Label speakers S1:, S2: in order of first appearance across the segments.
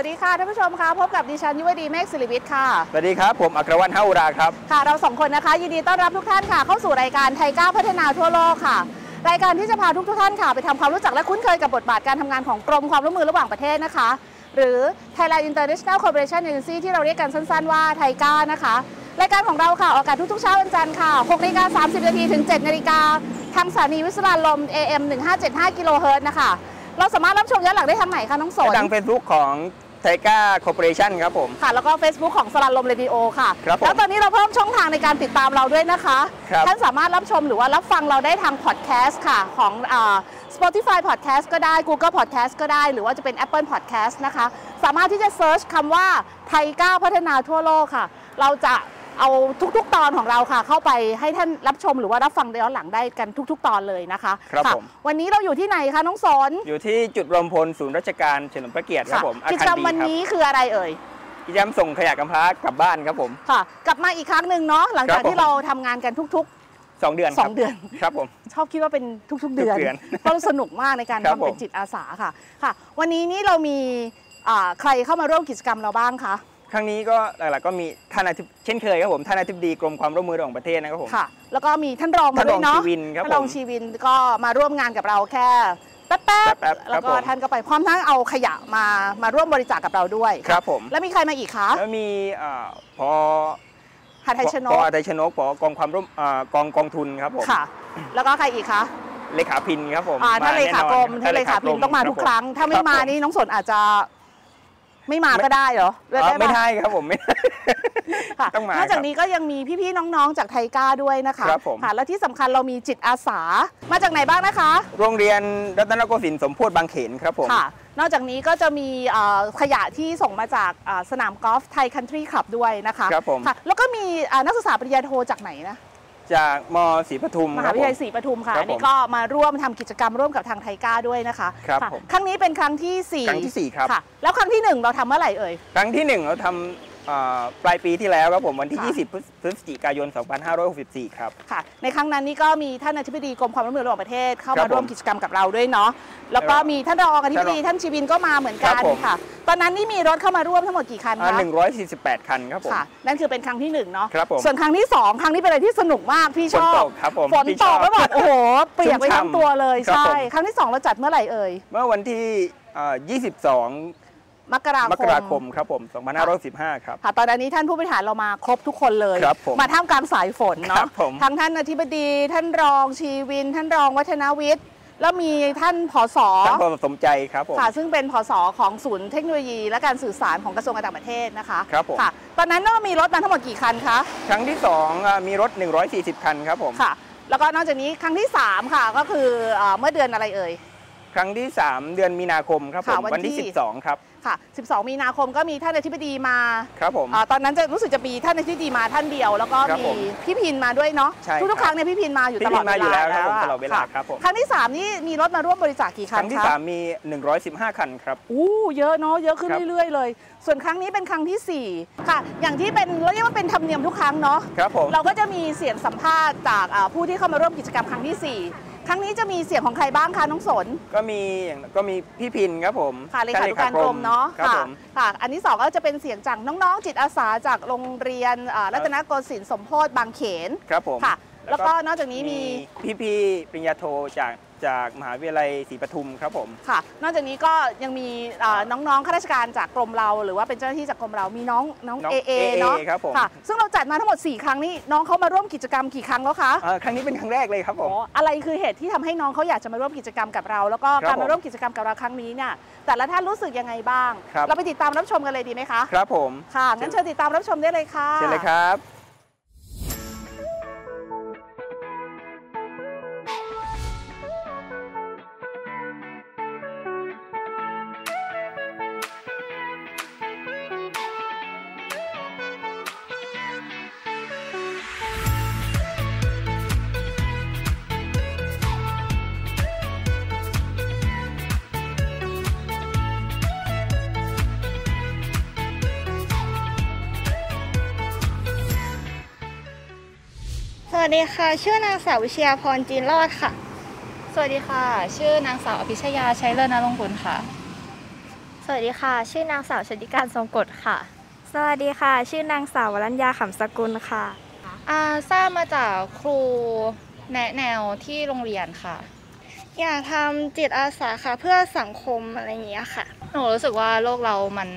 S1: สวัสดีค่ะท่านผู้ชมคะพบกับดิฉันยุวดีเมฆศิริวิทย์ค่ะ
S2: สวัสดีครับ ผมอัครวัฒน์เฮาอุราครับ
S1: ค่ะเราสองคนนะคะยินดีต้อนรับทุกท่านค่ะ เข้าสู่รายการไทยก้าวพัฒนาทั่วโลกค่ะ รายการที่จะพาทุกทท่านค่ะ ไปทำความรู้จักและคุ้นเคยกับบทบาทการทำงานของกรมความร่วมมือระหว่างประเทศนะคะ หรือ Thailand International Cooperation Agency ที่เราเรียกกันสั้น ๆ ว่าไทยก้านะคะรายการของเราค่ะออกอากาศทุกๆเช้าวันจันทร์ค่ะ6นาฬิกา30นาทีถึง7นาฬิกาทางสถานีวิสราลม AM 1575กิโลเฮิรตซ์นะคะเราสามารถรับชมย้อนหลังได้ทางไหนคะน้องสน
S2: ทาง Facebook ของ TICA Cooperation ครับผม
S1: ค่ะ แล้วก็ Facebook ของสราญรมเรดิโอค่ะ
S2: ครับผม
S1: แล้วตอนนี้เราเพิ่มช่องทางในการติดตามเราด้วยนะคะ
S2: ครับ
S1: ท่านสามารถรับชมหรือว่ารับฟังเราได้ทางพอดแคสต์ค่ะ ของอ่า Spotify Podcast ก็ได้ Google Podcast ก็ได้ หรือว่าจะเป็น Apple Podcast นะคะ สามารถที่จะ search คำว่า TICA พัฒนาทั่วโลกค่ะ เราจะ เอาทุกๆ ตอนของเราค่ะ เข้าไปให้ท่านรับชมหรือว่ารับฟังย้อนหลังได้กันทุก ๆ ตอนเลยนะคะ
S2: ครับะผม
S1: วันนี้เราอยู่ที่ไหนคะน้องสน
S2: อยู่ที่จุดรวมพลศูนย์ราชการเฉลิมพระเกียรติครับผมอา
S1: กิจ
S2: คาร
S1: กรรม
S2: ดี
S1: วัน
S2: ครับ
S1: นี้คืออะไรเอ่ย
S2: กิจกรรมส่งขยะกำพร้ากลับบ้านครับผม
S1: ค่ะ กลับมาอีกครั้งหนึ่งเนาะหลังจาก
S2: ครับผม
S1: ที่เราทำงานกันทุก
S2: สองเดือน
S1: ๆ
S2: ครับ
S1: 2เดือน
S2: ครับผม
S1: ชอบคิดว่าเป็นทุกๆ เดือน
S2: ทุกเดือน
S1: เพราะสนุกมากในการ
S2: ครับ
S1: ทำเป็น
S2: ผม
S1: จิตอาสาค่ะค่ะ วันนี้นี่เรามีอ่าใครเข้ามาร่วมกิจกรรมเราบ้างคะ
S2: ครั้งนี้ก็หลักๆก็มีท่านอาทิตย์เช่นเคยครับผมท่านอาทิตย์ดีกรมความร่วมมือระหว่างประเทศนะครับผม
S1: ค่ะ แล้วก็มีท่านรองมาด้วยเนาะ
S2: ท่านรองชีวินครับ
S1: ท่านรอง
S2: ผม
S1: ชีวินก็มาร่วมงานกับเราแค่แป๊บ
S2: แป๊บ
S1: ๆ
S2: ๆ
S1: แล้วก็
S2: ครับผม
S1: ท่านก็ไปพร้อมทั้งเอาขยะมามาร่วมบริจาคกับเราด้วย
S2: ครับผม
S1: แล้วมีใครมาอีกคะ
S2: แล้วมีเอ่อพอ
S1: หัทไทยชน
S2: พอกไทยชนกพอกองความร่วมเอ่อกองกองทุนครับผม
S1: ค่ะ แล้วก็ใครอีกคะ
S2: เลขาพินครับผม
S1: อ่าท่านเลขากรม
S2: แอ
S1: ท่านเลขาพิมต้องมาทุกครั้ง ถ้าไม่มานี่น้องสนอาจจะ ไม่มาก็ได้เหรอ
S2: เอ่อ
S1: ปะ
S2: ไม่ได้ครับผมไม่ได้
S1: ค่ะ
S2: ต้องมาน
S1: อกจาก
S2: ครับ
S1: นี้ก็ยังมีพี่ๆน้องๆจากไทก้าด้วยนะคะ
S2: ครับผม
S1: ค่ะแล้วที่สำคัญเรามีจิตอาสามาจากไหนบ้างนะคะ
S2: โรงเรียนรัตนโกสินทร์สมโพธิบางเขนครับผม
S1: ค่ะ นอกจากนี้ก็จะมีเอ่อขยะที่ส่งมาจากอ่าสนามกอล์ฟไทยคันทรีคลับด้วยนะคะ
S2: ครับผม
S1: ค่ะแล้วก็มีอ่านักศึกษาปริญญาโทจากไหนนะ
S2: จากมศรีปทุม
S1: ม
S2: ค
S1: หา
S2: รับ
S1: วิท
S2: ผ
S1: ยา
S2: ม
S1: ลัยศรีปทุมค่ะ
S2: ครับ
S1: อันนี้
S2: ผม
S1: ก็มาร่วมทำกิจกรรมร่วมกับทางไทก้าด้วยนะคะ
S2: ครับ
S1: ค่ะ
S2: ผม
S1: ครั้งนี้เป็นครั้งที่สี่
S2: ครั้งที่สี่ครับ
S1: ค่ะแล้วครั้งที่หนึ่งเราทำเมื่อไหร่เอ่ย
S2: ครั้งที่หนึ่งเราทำเอ่อ ปลายปีที่แล้วครับผมวันที่
S1: ค่ะ
S2: 20พฤศพฤศจิกายน 2564 ครับ
S1: ค่ะ ในครั้งนั้นนี่ก็มีท่านอธิบดีกรมความร่วมมือระหว่างประเทศเข้า
S2: ครั
S1: มา
S2: บผม
S1: ร่วมกิจกรรมกับเราด้วยเนาะ แล้วก็
S2: แล้ว
S1: มีท่านรองอธิบดี
S2: ท่านรอง
S1: ท่านชีวินก็มาเหมือนกัน
S2: ครับผม
S1: ค่ะ ตอนนั้นนี่มีรถเข้ามาร่วมทั้งหมดกี่คัน
S2: อ่า
S1: คะ
S2: 148 คันครับผม
S1: ค่ะ นั่นคือเป็นครั้งที่หนึ่งเนาะ
S2: ครับผม
S1: ส่วนครั้งที่สองครั้งนี้เป็นอะไรที่สนุกมากพี่
S2: ฝ
S1: ช
S2: น
S1: อ
S2: ต
S1: บ
S2: กครับผม
S1: ฝน
S2: พี่
S1: ต
S2: ช
S1: ก
S2: อบ
S1: แล้วแบบโอ้โห เปียกไปทั้งตัวเลย
S2: ครับ
S1: ใช่
S2: ผม
S1: ครั้งที่สองเราจัดเมื่อไหร่เอ่ย
S2: เมื่อวันที่เอ่อ22
S1: มกราคม
S2: มกราคมครับผม2515ครับ
S1: ค่ะตอนนี้ท่านผู้บริหารเรามาครบทุกคนเลย
S2: ครับผม
S1: มาท่ามกลางสายฝน
S2: ครั
S1: เนาะ
S2: บผม
S1: ทั้งท่านอธิบดีท่านรองชีวิน ท่านรองวัฒนวิทย์แล้วมีท่านผส
S2: ท่านพอสมใจครับผม
S1: ค่ะซึ่งเป็นผสของศูนย์เทคโนโลยี และการสื่อสารของกระทรวงการต่างประเทศนะคะ
S2: ครับผม
S1: ค่ะตอนนั้นเรามีรถมาทั้งหมดกี่คันคะ
S2: ครั้งที่2อะมีรถ 140 คันครับผม
S1: ค่ะแล้วก็นอกจากนี้ครั้งที่ 3 ค่ะก็คือเอ่อเมื่อเดือนอะไรเอ่ย
S2: ครั้งที่ 3 เดือนมีนาคมครับผ
S1: ค่ะ
S2: ม
S1: วัน
S2: วันที่
S1: ที่
S2: 12 ครับ
S1: ค่ะ 12 มีนาคมก็มีท่านอธิบดีมา
S2: ครับผม
S1: อ่าตอนนั้นจะรู้สึกจะมีท่านอธิบดีมาท่านเดียว แล้วก็
S2: ครับ
S1: มี
S2: ผม
S1: พี่พินมาด้วยเนาะ
S2: ใช่
S1: ทุกๆ
S2: ครับ
S1: ครั้งเนี่ยพี่พินมาอยู่
S2: พี่
S1: ตลอด
S2: พินมาอยู่แล้วครับผมะตลอดเวลาครับผม
S1: ครั้งที่ 3 นี่มีรถมาร่วมบริจาคกี่
S2: ค
S1: คัน
S2: รั้งที่
S1: คะ
S2: 3 มี 115 คันครับ
S1: อู้เยอะเนาะเยอะขึ้น
S2: ครับ
S1: เรื่อยๆเลย ส่วนครั้งนี้เป็นครั้งทีสี่4ค่ะ อย่างที่เป็นเราเรียกว่าเป็นธรรมเนียมทุกครั้งเนาะ
S2: ครับผม
S1: เราก็จะมีเสียงสัมภาษณ์จากอ่าผู้ที่เข้ามาร่วมกิจกรรมครั้งที่สี่ค รั้งนี้จะมีเสียงของใครบ้างคะน้องสน
S2: ก็มีอย่างก็มีพี่พินครับผม
S1: ค่ะเลขาธิการกรมเนาะ
S2: ครับ
S1: ค่ะ
S2: ผม
S1: ค่ะ อันที่สองก็จะเป็นเสียงจากน้องๆจิตอาสาจากโรงเรียนอ่ารัตนโกสินทร์สมโพธิบางเขน
S2: ครับผม
S1: ค่ะ แล้วก็นอกจากนี้มี
S2: พี่พี่ๆปริญญาโทจากจากมหาวิทยาลัยศรีปทุมครับผม
S1: ค่ะ นอกจากนี้ก็ยังมีอ่าน้องๆข้าราชการจากกรมเรา หรือว่าเป็นเจ้าหน้าที่จากกรมเรามีน้องน้อง
S2: น้อง
S1: เอเอ
S2: AA
S1: เนาะ
S2: ครับผม
S1: ค่ะซึ่งเราจัดมาทั้งหมด 4 ครั้งนี่น้องเขามาร่วมกิจกรรมกี่ครั้งแล้วคะ
S2: เอ่อครั้งนี้เป็นครั้งแรกเลยครับผม
S1: อ๋ออะไรคือเหตุที่ทำให้น้องเขาอยากจะมาร่วมกิจกรรมกับเรา แล้วก็
S2: ครับ
S1: การมา
S2: ผม
S1: ร่วมกิจกรรมกับเราครั้งนี้เนี่ยแต่ละท่านรู้สึกยังไงบ้าง
S2: ครับ
S1: เราไปติดตามรับชมกันเลยดีไหมคะ
S2: ครับผม
S1: ค่ะงั้นเชิญติดตามรับชมได้เลยค่ะ
S2: เชิญเลยครับ
S3: สวัสดีค่ะ ชื่อนางสาววิเชียาพรจีนรอดค่ะ
S4: สวัสดีค่ะ ชื่อนางสาวอภิชยาชัยเลิศนรงค์กุลค่ะ
S3: สวัสดีค่ะ ชื่อนางสาวชดิการทรงกฎค่ะ
S4: สวัสดีค่ะ ชื่อนางสาววรัญญาขำสกุลค่ะ
S5: อ่าทราบมาจากครูแนะแนวที่โรงเรียนค่ะ
S3: อยากทำจิตอาสาค่ะ เพื่อสังคมอะไรอย่างเงี้ยค่ะ
S5: หนูรู้สึกว่าโลกเรามัน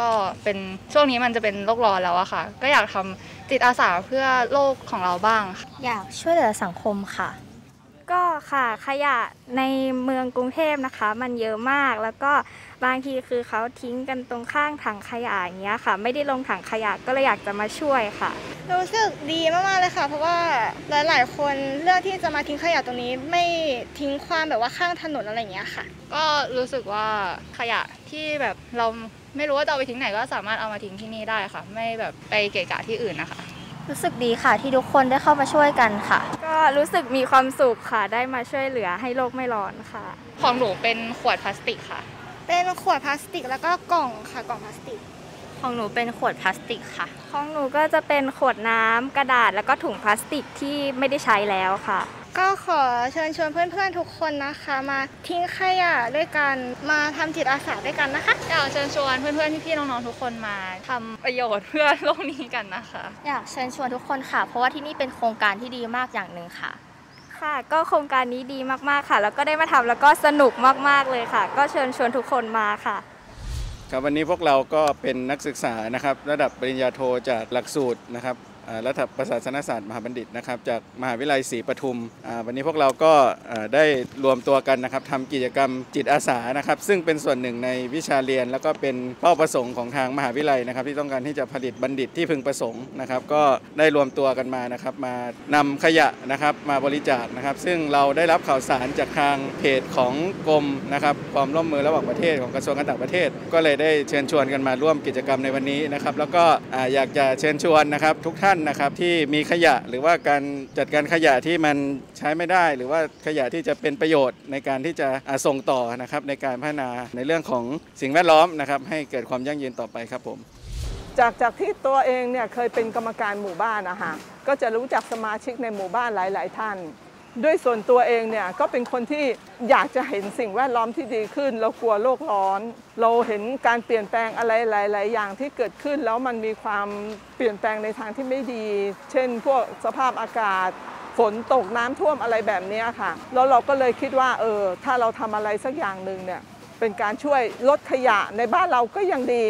S5: ก็เป็นช่วงนี้มันจะเป็นโลกร้อนแล้วอะค่ะ ก็อยากทำจิตอาสาเพื่อโลกของเราบ้างค่ะ
S3: อยากช่วยเหลือสังคมค่ะ
S4: ก็ค่ะขยะในเมืองกรุงเทพนะคะ มันเยอะมากแล้วก็บางทีคือเขาทิ้งกันตรงข้างถังขยะอย่างเงี้ยค่ะ ไม่ได้ลงถังขยะก็เลยอยากจะมาช่วยค่ะ
S3: รู้สึกดีมากๆเลยค่ะ เพราะว่าหลายๆ คนเลือกที่จะมาทิ้งขยะตรงนี้ไม่ทิ้งความแบบว่าข้างถนนอะไรอย่างเงี้ยค่ะ
S5: ก็รู้สึกว่าขยะที่แบบเราไม่รู้ว่าจะเอาไปทิ้งไหนก็สามารถเอามาทิ้งที่นี่ได้ค่ะ ไม่แบบไปเกะกะที่อื่นนะคะ
S3: รู้สึกดีค่ะที่ทุกคนได้เข้ามาช่วยกันค่ะ
S4: ก็รู้สึกมีความสุขค่ะได้มาช่วยเหลือให้โลกไม่ร้อนค่ะ
S5: ของหนูเป็นขวดพลาสติกค่ะ
S3: เป็นขวดพลาสติกแล้วก็กล่องค่ะกล่องพลาสติก
S5: ของหนูเป็นขวดพลาสติกค่ะ
S4: ของหนูก็จะเป็นขวดน้ำกระดาษแล้วก็ถุงพลาสติกที่ไม่ได้ใช้แล้วค่ะ
S3: ก็ขอเชิญชวนเพื่อนๆทุกคนนะคะ มาทิ้งขยะด้วยกันมาทำจิตอาสาด้วยกันนะคะ
S5: อยากเชิญชวนเพื่อนๆพี่ๆน้องๆทุกคนมาทำประโยชน์เพื่อโลกนี้กันนะคะ
S6: อยากเชิญชวนทุกคนค่ะ เพราะว่าที่นี่เป็นโครงการที่ดีมากอย่างหนึ่งค่ะ
S4: ค่ะก็โครงการนี้ดีมากๆค่ะ แล้วก็ได้มาทำแล้วก็สนุกมากๆเลยค่ะ ก็เชิญชวนทุกคนมาค่ะ
S7: ครับวันนี้พวกเราก็เป็นนักศึกษานะครับ ระดับปริญญาโทจากหลักสูตรนะครับ รัฐประศาสนศาสตร์มหาบัณฑิตนะครับจากมหาวิทยาลัยศรีปทุมวันนี้พวกเราก็ได้รวมตัวกันนะครับทำกิจกรรมจิตอาสานะครับ ซึ่งเป็นส่วนหนึ่งในวิชาเรียน แล้วก็เป็นเป้าประสงค์ของทางมหาวิทยาลัยนะครับ ที่ต้องการที่จะผลิตบัณฑิตที่พึงประสงค์นะครับ ก็ได้รวมตัวกันมานะครับมานำขยะนะครับมาบริจาคนะครับ ซึ่งเราได้รับข่าวสารจากทางเพจของกรมนะครับความร่วมมือระหว่างประเทศของกระทรวงการต่างประเทศ ก็เลยได้เชิญชวนกันมาร่วมกิจกรรมในวันนี้นะครับ แล้วก็อยากจะเชิญชวนนะครับทุกท่านานนะครับที่มีขยะหรือว่าการจัดการขยะที่มันใช้ไม่ได้ หรือว่าขยะที่จะเป็นประโยชน์ในการที่จะส่งต่อนะครับในการพัฒนาในเรื่องของสิ่งแวดล้อมนะครับให้เกิดความยั่งยืนต่อไปครับผม
S8: จากจากที่ตัวเองเนี่ยเคยเป็นกรรมการหมู่บ้านนะคะก็จะรู้จักสมาชิกในหมู่บ้านหลาย ๆ ท่าน ด้วยส่วนตัวเองเนี่ยก็เป็นคนที่อยากจะเห็นสิ่งแวดล้อมที่ดีขึ้น เรากลัวโลกร้อน เราเห็นการเปลี่ยนแปลงอะไรหลาย ๆ อย่างที่เกิดขึ้นแล้วมันมีความเปลี่ยนแปลงในทางที่ไม่ดี เช่น พวกสภาพอากาศ ฝนตกน้ำท่วมอะไรแบบนี้ค่ะ แล้วเราก็เลยคิดว่าเออถ้าเราทำอะไรสักอย่างหนึ่งเนี่ยเป็นการช่วยลดขยะในบ้านเราก็ยังดี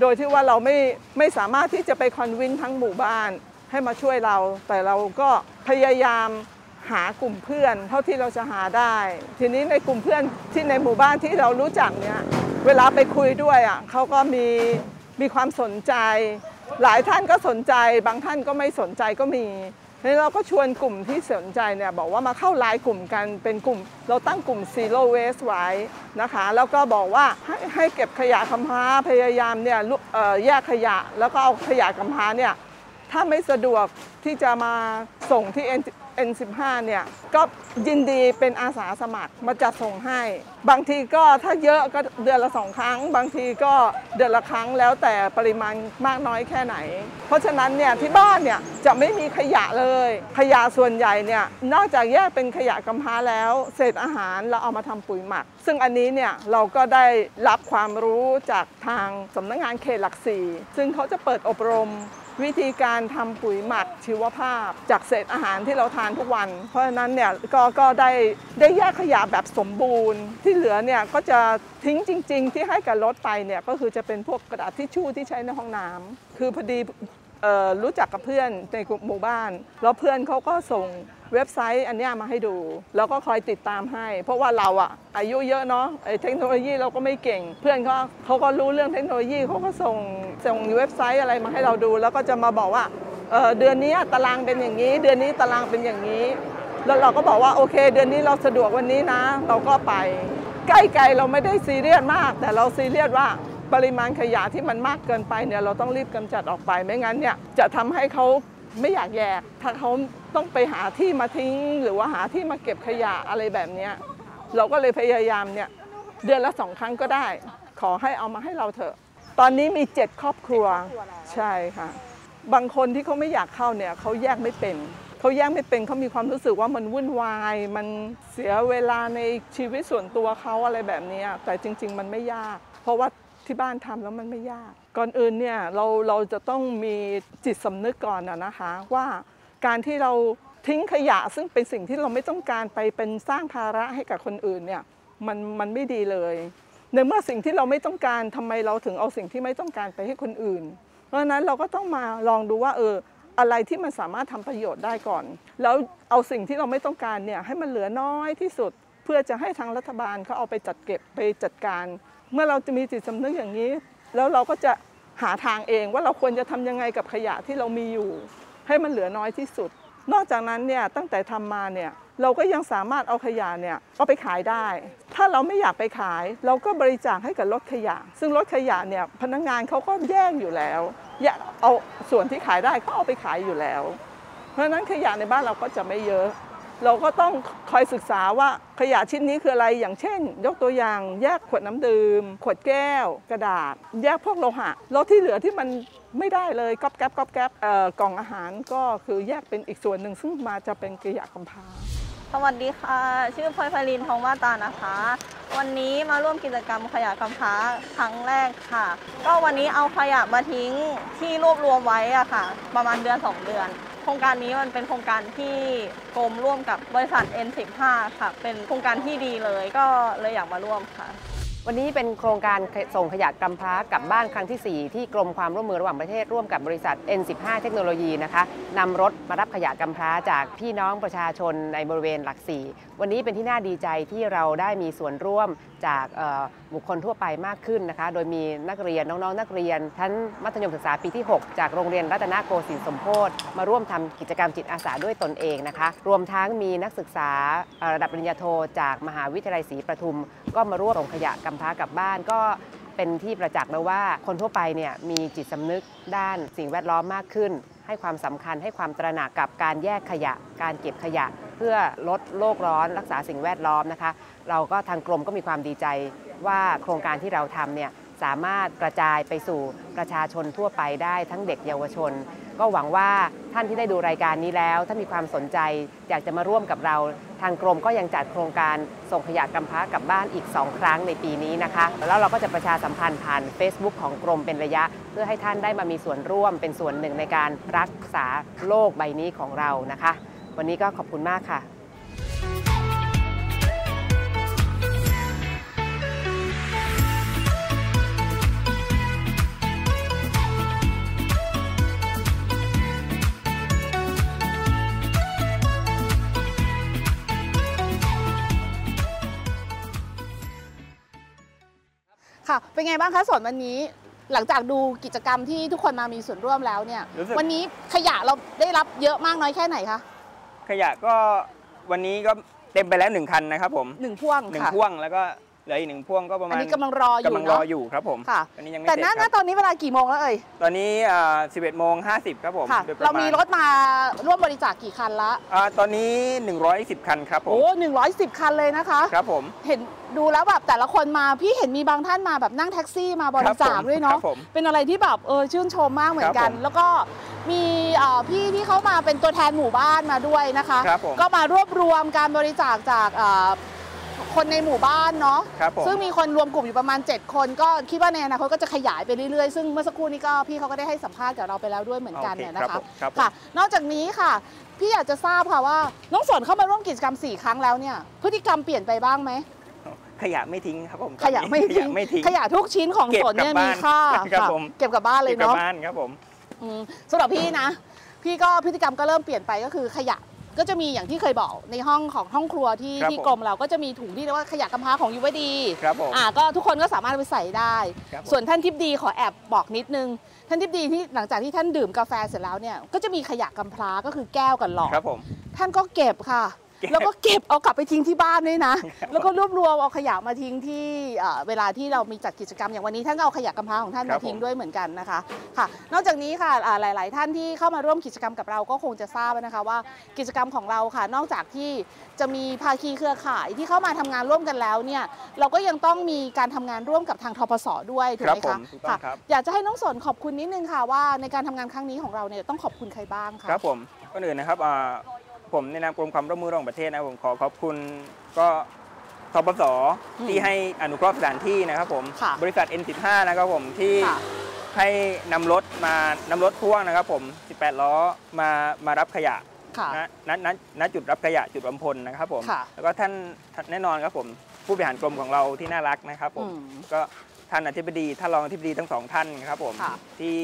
S8: โดยที่ว่าเราไม่ไม่สามารถที่จะไปคอนวินทั้งหมู่บ้านให้มาช่วยเรา แต่เราก็พยายาม หากลุ่มเพื่อนเท่าที่เราจะหาได้ ทีนี้ในกลุ่มเพื่อนที่ในหมู่บ้านที่เรารู้จักเนี่ยเวลาไปคุยด้วยอะเขาก็มีมีความสนใจ หลายท่านก็สนใจ บางท่านก็ไม่สนใจก็มีแล้เราก็ชวนกลุ่มที่สนใจเนี่ยบอกว่ามาเข้าไลน์กลุ่มกันเป็นกลุ่ม เราตั้งกลุ่ม zero waste ไว้นะคะ แล้วก็บอกว่าให้ให้เก็บขยะกำพร้าพยายามเนี่ยแยกขยะแล้วก็เอาขยะกำพร้าเนี่ยถ้าไม่สะดวกที่จะมาส่งที่ N N15 เนี่ยก็ยินดีเป็นอาสาสมัครมาจัดส่งให้ บางทีก็ถ้าเยอะก็เดือนละสองครั้ง บางทีก็เดือนละครั้งแล้วแต่ปริมาณมากน้อยแค่ไหน เพราะฉะนั้นเนี่ยที่บ้านเนี่ยจะไม่มีขยะเลย ขยะส่วนใหญ่เนี่ยนอกจากแยกเป็นขยะกำพร้าแล้ว เศษอาหารเราเอามาทำปุ๋ยหมัก ซึ่งอันนี้เนี่ยเราก็ได้รับความรู้จากทางสำนักงานเขตหลักสี่ซึ่งเขาจะเปิดอบรม วิธีการทำปุ๋ยหมักชีวภาพ จากเศษอาหารที่เราทานทุกวัน เพราะฉะนั้นเนี่ยก็ก็ได้ได้แยกขยะแบบสมบูรณ์ ที่เหลือเนี่ยก็จะทิ้งจริง ๆ ที่ให้กับรถไปเนี่ยก็คือจะเป็นพวกกระดาษทิชชู่ที่ใช้ในห้องน้ำคือพอดีรู้จักกับเพื่อนในกลุ่มหมู่บ้าน แล้วเพื่อนเขาก็ส่ง เว็บไซต์อันนี้มาให้ดู แล้วก็คอยติดตามให้ เพราะว่าเราอะอายุเยอะเนาะไอเทคโนโลยีเราก็ไม่เก่ง เพื่อนเขาเขาก็รู้เรื่องเทคโนโลยีเขาก็ส่งส่งเว็บไซต์อะไรมาให้เราดู แล้วก็จะมาบอกว่าเเดือนนี้ตารางเป็นอย่างนี้ เดือนนี้ตารางเป็นอย่างนี้ แล้วเราก็บอกว่าโอเค เดือนนี้เราสะดวกวันนี้นะ เราก็ไป ใกล้ๆเราไม่ได้ซีเรียสมาก แต่เราซีเรียสว่าปริมาณขยะที่มันมากเกินไปเนี่ยเราต้องรีบกำจัดออกไปไม่งั้นเนี่ยจะทำให้เขาไม่อยากแยกถ้าเขา ต้องไปหาที่มาทิ้ง หรือว่าหาที่มาเก็บขยะอะไรแบบนี้เราก็เลยพยายามเนี่ยเดือนละสองครั้งก็ได้ ขอให้เอามาให้เราเถอะ ตอนนี้มีเจ็ดครอบครัวใช่ค่ะ บางคนที่เขาไม่อยากเข้าเนี่ยเขาแยกไม่เป็นเขาแยกไม่เป็นเขามีความรู้สึกว่ามันวุ่นวาย มันเสียเวลาในชีวิตส่วนตัวเขาอะไรแบบนี้แต่จริง ๆ มันไม่ยาก เพราะว่าที่บ้านทำแล้วมันไม่ยาก ก่อนอื่นเนี่ยเราเราจะต้องมีจิตสำนึกก่อนนะคะว่า การที่เราทิ้งขยะซึ่งเป็นสิ่งที่เราไม่ต้องการไปเป็นสร้างภาระให้กับคนอื่นเนี่ยมันมันไม่ดีเลย ในเมื่อสิ่งที่เราไม่ต้องการทำไมเราถึงเอาสิ่งที่ไม่ต้องการไปให้คนอื่น เพราะฉะนั้นเราก็ต้องมาลองดูว่าเอออะไรที่มันสามารถทำประโยชน์ได้ก่อน แล้วเอาสิ่งที่เราไม่ต้องการเนี่ยให้มันเหลือน้อยที่สุด เพื่อจะให้ทางรัฐบาลเขาเอาไปจัดเก็บไปจัดการ เมื่อเราจะมีจิตสำนึกอย่างนี้ แล้วเราก็จะหาทางเองว่าเราควรจะทำยังไงกับขยะที่เรามีอยู่ ให้มันเหลือน้อยที่สุด นอกจากนั้นเนี่ยตั้งแต่ทำมาเนี่ยเราก็ยังสามารถเอาขยะเนี่ยเอาไปขายได้ ถ้าเราไม่อยากไปขาย เราก็บริจาคให้กับรถขยะ ซึ่งรถขยะเนี่ยพนักงานเขาก็แยกอยู่แล้วแยกเอาส่วนที่ขายได้เขาเอาไปขายอยู่แล้ว เพราะฉะนั้นขยะในบ้านเราก็จะไม่เยอะ เราก็ต้องคอยศึกษาว่าขยะชิ้นนี้คืออะไรอย่างเช่น ยกตัวอย่าง แยกขวดน้ำดื่ม ขวดแก้ว กระดาษ แยกพวกโลหะแล้วที่เหลือที่มัน ไม่ได้เลยก๊อบแก๊บก๊อบแก๊บกล่องอาหารก็คือแยกเป็นอีกส่วนหนึ่งซึ่งมาจะเป็นขยะกำพร้า
S9: สวัสดีค่ะ ชื่อพลอยไพลินทองมาตานะคะ วันนี้มาร่วมกิจกรรมขยะกำพร้าครั้งแรกค่ะ ก็วันนี้เอาขยะมาทิ้งที่รวบรวมไว้อะค่ะ ประมาณเดือน 2 เดือน โครงการนี้มันเป็นโครงการที่กรมร่วมกับบริษัท N15 ค่ะ เป็นโครงการที่ดีเลยก็เลยอยากมาร่วมค่ะ
S10: วันนี้เป็นโครงการส่งขยะกำพร้ากลับบ้านครั้งที่ 4 ที่กรมความร่วมมือระหว่างประเทศร่วมกับบริษัท N15 เทคโนโลยีนะคะนำรถมารับขยะกำพร้าจากพี่น้องประชาชนในบริเวณหลักสี่วันนี้เป็นที่น่าดีใจที่เราได้มีส่วนร่วม จากบุคคลทั่วไปมากขึ้นนะคะ โดยมีนักเรียนน้องๆนักเรียนชั้นมัธยมศึกษาปีที่ 6 จากโรงเรียนรัตนโกสินทร์สมโพธมาร่วมทำกิจกรรมจิตอาสาด้วยตนเองนะคะ รวมทั้งมีนักศึกษาระดับปริญญาโทจากมหาวิทยาลัยศรีประทุม ก็มาร่วมส่งขยะกำพร้ากลับบ้านก็เป็นที่ประจักษ์แล้วว่าคนทั่วไปเนี่ยมีจิตสำนึกด้านสิ่งแวดล้อมมากขึ้น ให้ความสำคัญให้ความตระหนักกับการแยกขยะ การเก็บขยะ พื่อลดโลกร้อนรักษาสิ่งแวดล้อมนะคะ เราก็ทางกรมก็มีความดีใจว่าโครงการที่เราทำเนี่ยสามารถกระจายไปสู่ประชาชนทั่วไปได้ทั้งเด็กเยาวชน ก็หวังว่าท่านที่ได้ดูรายการนี้แล้ว ถ้ามีความสนใจอยากจะมาร่วมกับเรา ทางกรมก็ยังจัดโครงการส่งขยะกำพร้ากลับบ้านอีก 2 ครั้งในปีนี้นะคะ แล้วเราก็จะประชาสัมพันธ์ผ่าน Facebook ของกรมเป็นระยะ เพื่อให้ท่านได้มามีส่วนร่วมเป็นส่วนหนึ่งในการรักษาโลกใบนี้ของเรานะคะ วันนี้ก็ขอบคุณมากค่ะ
S1: ค่ะเป็นไงบ้างคะสวนวันนี้หลังจากดูกิจกรรมที่ทุกคนมามีส่วนร่วมแล้วเนี่ย
S2: รู้สึก
S1: วันนี้ขยะเราได้รับเยอะมากน้อยแค่ไหนคะ
S2: ขยะก็วันนี้ก็เต็มไปแล้วหนึ่งคันนะครับผม
S1: หนึ่งพ่วง
S2: หนึ่ง
S1: ค่ะ
S2: พ่วงแล้วก็ เหลืออีกหนึ่งพ่วงก็ประ
S1: อั
S2: มานณ
S1: นี้กำลังรออยู่
S2: กำลังรอ
S1: เนาะ
S2: อยู่ครับผม
S1: ค่ะ
S2: อันนี้ยังไม่
S1: แต่
S2: เสร็จ
S1: ณ
S2: ค
S1: ณ
S2: รับ
S1: ตอนนี้เวลากี่โมงแล้วเอ่ย
S2: ตอนนี้อ่า11โมง50ครับผม
S1: ค่ะ
S2: โดยประ
S1: เรา
S2: ณ
S1: มีรถมาร่วมบริจาคกี่คันละ
S2: อ่าตอนนี้ 110 คันครับผม
S1: โอ้หนึ่งร้อยสิบคันเลยนะคะ
S2: ครับผม
S1: เห็นดูแล้วแบบแต่ละคนมาพี่เห็นมีบางท่านมาแบบนั่งแท็กซี่มาบริจาคด้วย
S2: ค
S1: เนาะ
S2: รับผม
S1: เป็นอะไรที่แบบเออชื่นชมมากเหมือนกัน
S2: ครับผม
S1: แล้วก็มีเอ่อพี่ที่เขามาเป็นตัวแทนหมู่บ้านมาด้วยนะคะ
S2: ครับผม
S1: ก็มารวบรวมการบริจาคจากเอ่อ คนในหมู่บ้านเนาะ
S2: ครับผม
S1: ซึ่งมีคนรวมกลุ่มอยู่ประมาณ 7 คนก็คิดว่าในอนาคตก็จะขยายไปเรื่อยๆ ซึ่งเมื่อสักครู่นี้ก็พี่เขาก็ได้ให้สัมภาษณ์กับเราไปแล้วด้วยเหมือนกัน
S2: โอเค
S1: เนี่ยนะ
S2: ครั
S1: คะ
S2: บผมครับผม
S1: ค่ะ นอกจากนี้ค่ะ พี่อยากจะทราบค่ะว่า น้องสนเข้ามาร่วมกิจกรรม 4 ครั้งแล้วเนี่ยพฤติกรรมเปลี่ยนไปบ้างไหม
S2: ขยะไม่ทิ้งครับผม
S1: ขยะไม่
S2: ข
S1: ทิ้
S2: ยะ
S1: ง
S2: ไม่ทิ้ง
S1: ขยะทุกชิ้นของ
S2: เก็บ
S1: สนเนี่ย
S2: กลับ
S1: มี
S2: บ้าน
S1: ค่า
S2: ครับ
S1: ค่ะ
S2: ผม
S1: เก็บกลับบ้านเลย
S2: เก็บกลั
S1: เนาะ
S2: บบ้านครับผม
S1: อืมสำหรับพี่นะ พี่ก็พฤติกรรมก็เริ่มเปลี่ยนไปก็คือขยะ ก็จะมีอย่างที่เคยบอกในห้องของห้องครัวที่
S2: ครับ
S1: ที่
S2: ผม
S1: กรมเราก็จะมีถุงที่เรียกว่าขยะกำพร้าของยูวดี
S2: ครับผม
S1: อ่าก็ทุกคนก็สามารถเอาไปใส่ได้
S2: ครับผม
S1: ส่วนท่านทิพดีขอแอบบอกนิดนึง ท่านทิพดีที่หลังจากที่ท่านดื่มกาแฟเสร็จแล้วเนี่ยก็จะมีขยะกำพร้าก็คือแก้วกับหลอด
S2: ครับผม
S1: ท่านก็เก็บค่ะ
S2: เก็บ
S1: แล้วก็เก็บเอากลับไปทิ้งที่บ้านด้วยนะ
S2: ครับ
S1: แล้วก็รวบรวมเอาขยะมาทิ้งที่เอ่อเวลาที่เรามีจัดกิจกรรมอย่างวันนี้ท่านก็เอาขยะกำพร้าของท่าน
S2: ครั
S1: มา
S2: บ
S1: ทิ้ง
S2: ผม
S1: ด้วยเหมือนกันนะคะค่ะ นอกจากนี้ค่ะอ่าหลาย ๆ ท่านที่เข้ามาร่วมกิจกรรมกับเราก็คงจะทราบนะคะว่ากิจกรรมของเราค่ะ นอกจากที่จะมีภาคีเครือข่ายที่เข้ามาทำงานร่วมกันแล้วเนี่ยเราก็ยังต้องมีการทำงานร่วมกับทางทปสด้วยถูกไหม
S2: ครั
S1: คะ
S2: บผมถูกต้องครับ
S1: อยากจะให้น้องสนขอบคุณนิดนึงค่ะว่าในการทำงานครั้งนี้ของเราเนี่ยต้องขอบคุณใครบ้างคะ
S2: ครับผมก่อนอื่นนะครับอ่า ผมในนามกรมความร่วมมือระหว่างประเทศนะครับผมขอขอบคุณก็ทปสที่ให้อนุเคราะห์สถานที่นะครับผม
S1: ค่ะ
S2: บริษัท N15 นะครับผมที่
S1: ค่ะ
S2: ให้นำรถมานำรถพ่วงนะครับ ผม 18 ล้อมามารับขยะ
S1: ค่ะ
S2: ณณณณจุดรับขยะจุดบำพลนะครับผม
S1: ค่ะ
S2: แล้วก็ท่านท่านแน่นอนครับผม ผู้บริหารกรมของเราที่น่ารักนะครับผม
S1: อืม
S2: ก็ท่านอธิบดีท่านรองอธิบดีทั้งสองท่านครับผม
S1: ค่ะ
S2: ที่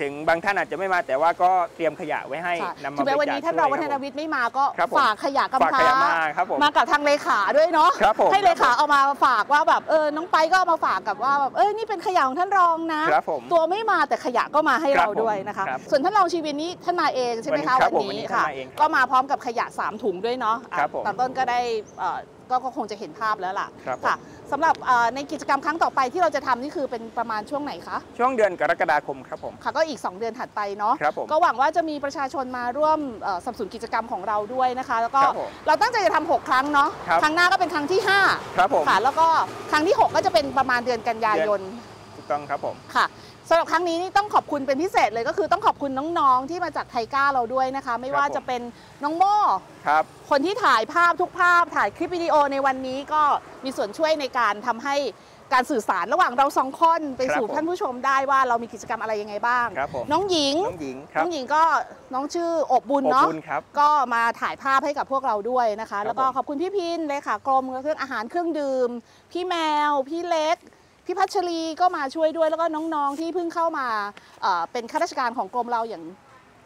S2: ถึงบางท่านอาจจะไม่มาแต่ว่าก็เตรียมขยะไว้ให้
S1: ค่ะ
S2: นำมา
S1: ถึงแม้วันนี้
S2: บริจค
S1: ท่านรอง
S2: ช่
S1: วั
S2: ย
S1: ฒ
S2: ค
S1: น
S2: บผม
S1: วิทย์ไม่มาก็
S2: ครับผม
S1: ฝากขยะกำ
S2: ฝาก
S1: พ
S2: ข
S1: ร้ายะ
S2: มาครับผม
S1: มากับทางเลขาด้วยเนาะ
S2: ครับผม
S1: ให้เลขาเอามาฝากว่าแบบเออน้องไปก็เอามาฝากกับว่าแบบเออนี่เป็นขยะของท่านรองนะ
S2: ครับผม
S1: ตัวไม่มาแต่ขยะก็มาให้
S2: ครับ
S1: เราด้วยนะคะ
S2: ครับ
S1: ส่วนท่านรองชีวินนี้ท่านมาเองใช่ไหมคะ
S2: วันนี้ครับ
S1: วัน
S2: ผมวันนี้
S1: นี้
S2: ท่าน
S1: ค่ะ
S2: มาเองครับ
S1: ก็มาพร้อมกับขยะ 3 ถุงด้วยเนาะอะ
S2: ครับผม
S1: ตอนต้นก็ได้เอ่อก็ก็คงจะเห็นภาพแล้วล่ะ
S2: ครับผม
S1: ค่ะ สำหรับเอ่อในกิจกรรมครั้งต่อไปที่เราจะทำนี่คือเป็นประมาณช่วงไหนคะ
S2: ช่วงเดือนกรกฎาคมครับผม
S1: ค่ะก็อีก 2 เดือนถัดไปเนาะ
S2: ครับผม
S1: ก็หวังว่าจะมีประชาชนมาร่วมเอ่อสนับสนุนกิจกรรมของเราด้วยนะคะ แล้วก็
S2: ครับผม
S1: เราตั้งใจจะทำหกครั้งเนาะ
S2: ครับ
S1: ครั้งหน้าก็เป็นครั้งที่
S2: ครับผม
S1: 5ค่ะแล้วก็ครั้งที่ 6 ก็จะเป็นประมาณเดือนกันยายน
S2: ถูกต้องครับผม
S1: ค่ะ สำหรับครั้งนี้นี่ต้องขอบคุณเป็นพิเศษเลยก็คือต้องขอบคุณน้องๆที่มาจากไทก้าเราด้วยนะคะ ไม่ว่า
S2: ครับผม
S1: จะเป็นน้องโม่
S2: ครับ
S1: คนที่ถ่ายภาพทุกภาพถ่ายคลิปวิดีโอในวันนี้ก็มีส่วนช่วยในการทำให้การสื่อสารระหว่างเราสองคนไปสู่
S2: ครับผม
S1: ท่านผู้ชมได้ว่าเรามีกิจกรรมอะไรยังไงบ้าง
S2: ครับผม
S1: น้องหญิง
S2: น้องหญิงครับ
S1: น้องหญิงก็น้องชื่ออบบุญ
S2: อบ
S1: เนาะ
S2: บุญครับ
S1: ก็มาถ่ายภาพให้กับพวกเราด้วยนะคะ
S2: ครับ
S1: แล้วก็
S2: ผม
S1: ขอบคุณพี่พินเลยค่ะกรมเครื่องอาหารเครื่องดื่ม พี่แมว พี่เล็ก พี่พัชรีก็มาช่วยด้วยแล้วก็น้องๆที่เพิ่งเข้ามาเป็นข้าราชการของกรมเราอย่าง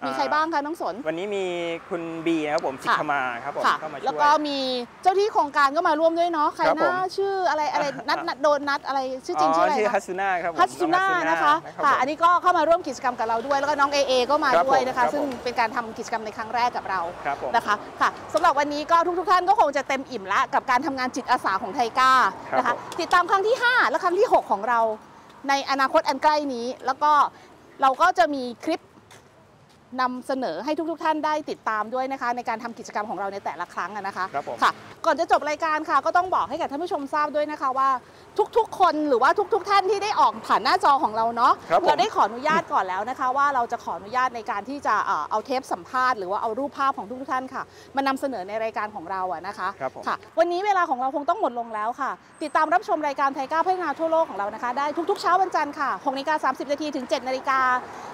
S1: มีใครบ้างคะน้องสน
S2: วันนี้มีคุณบีนะครับผมสิท
S1: ค่ะ
S2: ธมาครับผม
S1: ค่ะ
S2: เข้ามาช่วย
S1: แล้วก็มีเจ้าที่โครงการก็มาร่วมด้วยเนาะใคร
S2: ครับผ
S1: นะ
S2: ม
S1: ชื่ออะไรอะไรนัดนัดโดนนัดอะไรชื่อจริงชื่ออะไร
S2: ชื่อ
S1: นะ
S2: ฮัตสุน่าครับผม
S1: ฮัตสุน่า
S2: อง
S1: นะคะ
S2: รับ
S1: ค่ะ
S2: ผม
S1: อันนี้ก็เข้ามาร่วมกิจกรรมกับเราด้วย แล้วก็น้องเอเอก็มา
S2: ครับ
S1: ด้วย
S2: ผม
S1: นะ
S2: ครั
S1: คะ
S2: บ
S1: ซึ่ง
S2: ผม
S1: เป็นการทำกิจกรรมในครั้งแรกกับเรา
S2: ครับผม
S1: นะคะค่ะสำหรับวันนี้ก็ทุกๆท่านก็คงจะเต็มอิ่มละกับการทำงานจิตอาสาของไทก้า
S2: ครับ
S1: นะคะ
S2: ผม
S1: ติดตามครั้งที่ 5 และครั้งที่ 6 ของเรา ในอนาคตอันใกล้นี้แล้วก็เราก็จะมีคลิป นำเสนอให้ทุกๆทท่านได้ติดตามด้วยนะคะ ในการทำกิจกรรมของเราในแต่ละครั้งนะคะ
S2: ครับผม
S1: ค่ะ ก่อนจะจบรายการค่ะ ก็ต้องบอกให้กับท่านผู้ชมทราบด้วยนะคะว่าทุกๆ คนหรือว่าทุก ๆ ท่านที่ได้ออกผ่านหน้าจอของเราเนาะเราได้ขออนุญาตก่อนแล้วนะคะ ว่าเราจะขออนุญาตในการที่จะเอาเทปสัมภาษณ์หรือว่าเอารูปภาพของทุกท่านค่ะมานำเสนอในรายการของเราอะนะคะ
S2: ค่ะ
S1: วันนี้เวลาของเราคงต้องหมดลงแล้วค่ะ ติดตามรับชมรายการ TICA พัฒนาทั่วโลกของเรานะคะ ได้ทุกๆเช้าวันจันทร์ค่ะ6นาฬิกา30นาทีถึง7นาฬิกา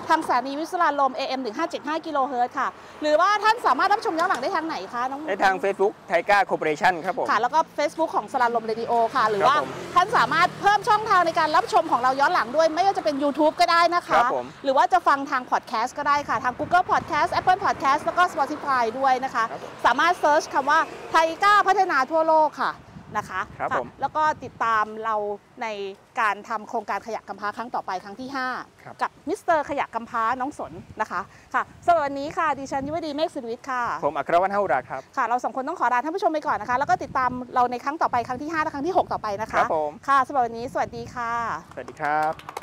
S1: ทางสถานีวิทยุสราญรมย์ AM 1 5 99.5 กิโลเฮิรตซ์ค่ะ หรือว่าท่านสามารถรับชมย้อนหลังได้ทางไหนคะน้อง
S2: ได้ทาง Facebook TICA Cooperation ครับผม
S1: ค่ะ แล้วก็ Facebook ของสราญรมเรดิโอค่ะ หรือว่าท่านสามารถเพิ่มช่องทางในการรับชมของเราย้อนหลังด้วย ไม่ว่าจะเป็น YouTube ก็ได้นะคะ หรือว่าจะฟังทางพอดแคสต์ก็ได้ค่ะ ทาง Google Podcast Apple Podcast แล้วก็ Spotify ด้วยนะคะ สามารถ search คำว่า TICA พัฒนาทั่วโลกค่ะ นะคะ
S2: ครับ
S1: ค่ะ
S2: ผม
S1: แล้วก็ติดตามเราในการทำโครงการขยะกำพร้าครั้งต่อไปครั้งที่
S2: ครับ
S1: 5กับมิสเตอร์ขยะกำพร้าน้องสนนะคะค่ะสำหรับวันนี้ค่ะดิฉันยุวดีเมฆสิริวิทย์ค่ะ
S2: ผมอัครวัฒน์เฮาราครับ
S1: ค่ะเราสองคนต้องขอลาท่านผู้ชมไปก่อนนะคะ แล้วก็ติดตามเราในครั้งต่อไปครั้งที่ 5 และครั้งที่ 6 ต่อไปนะคะ
S2: ครับผม
S1: ค่ะสำหรับวันนี้สวัสดีค่ะ
S2: สวัสดีครับ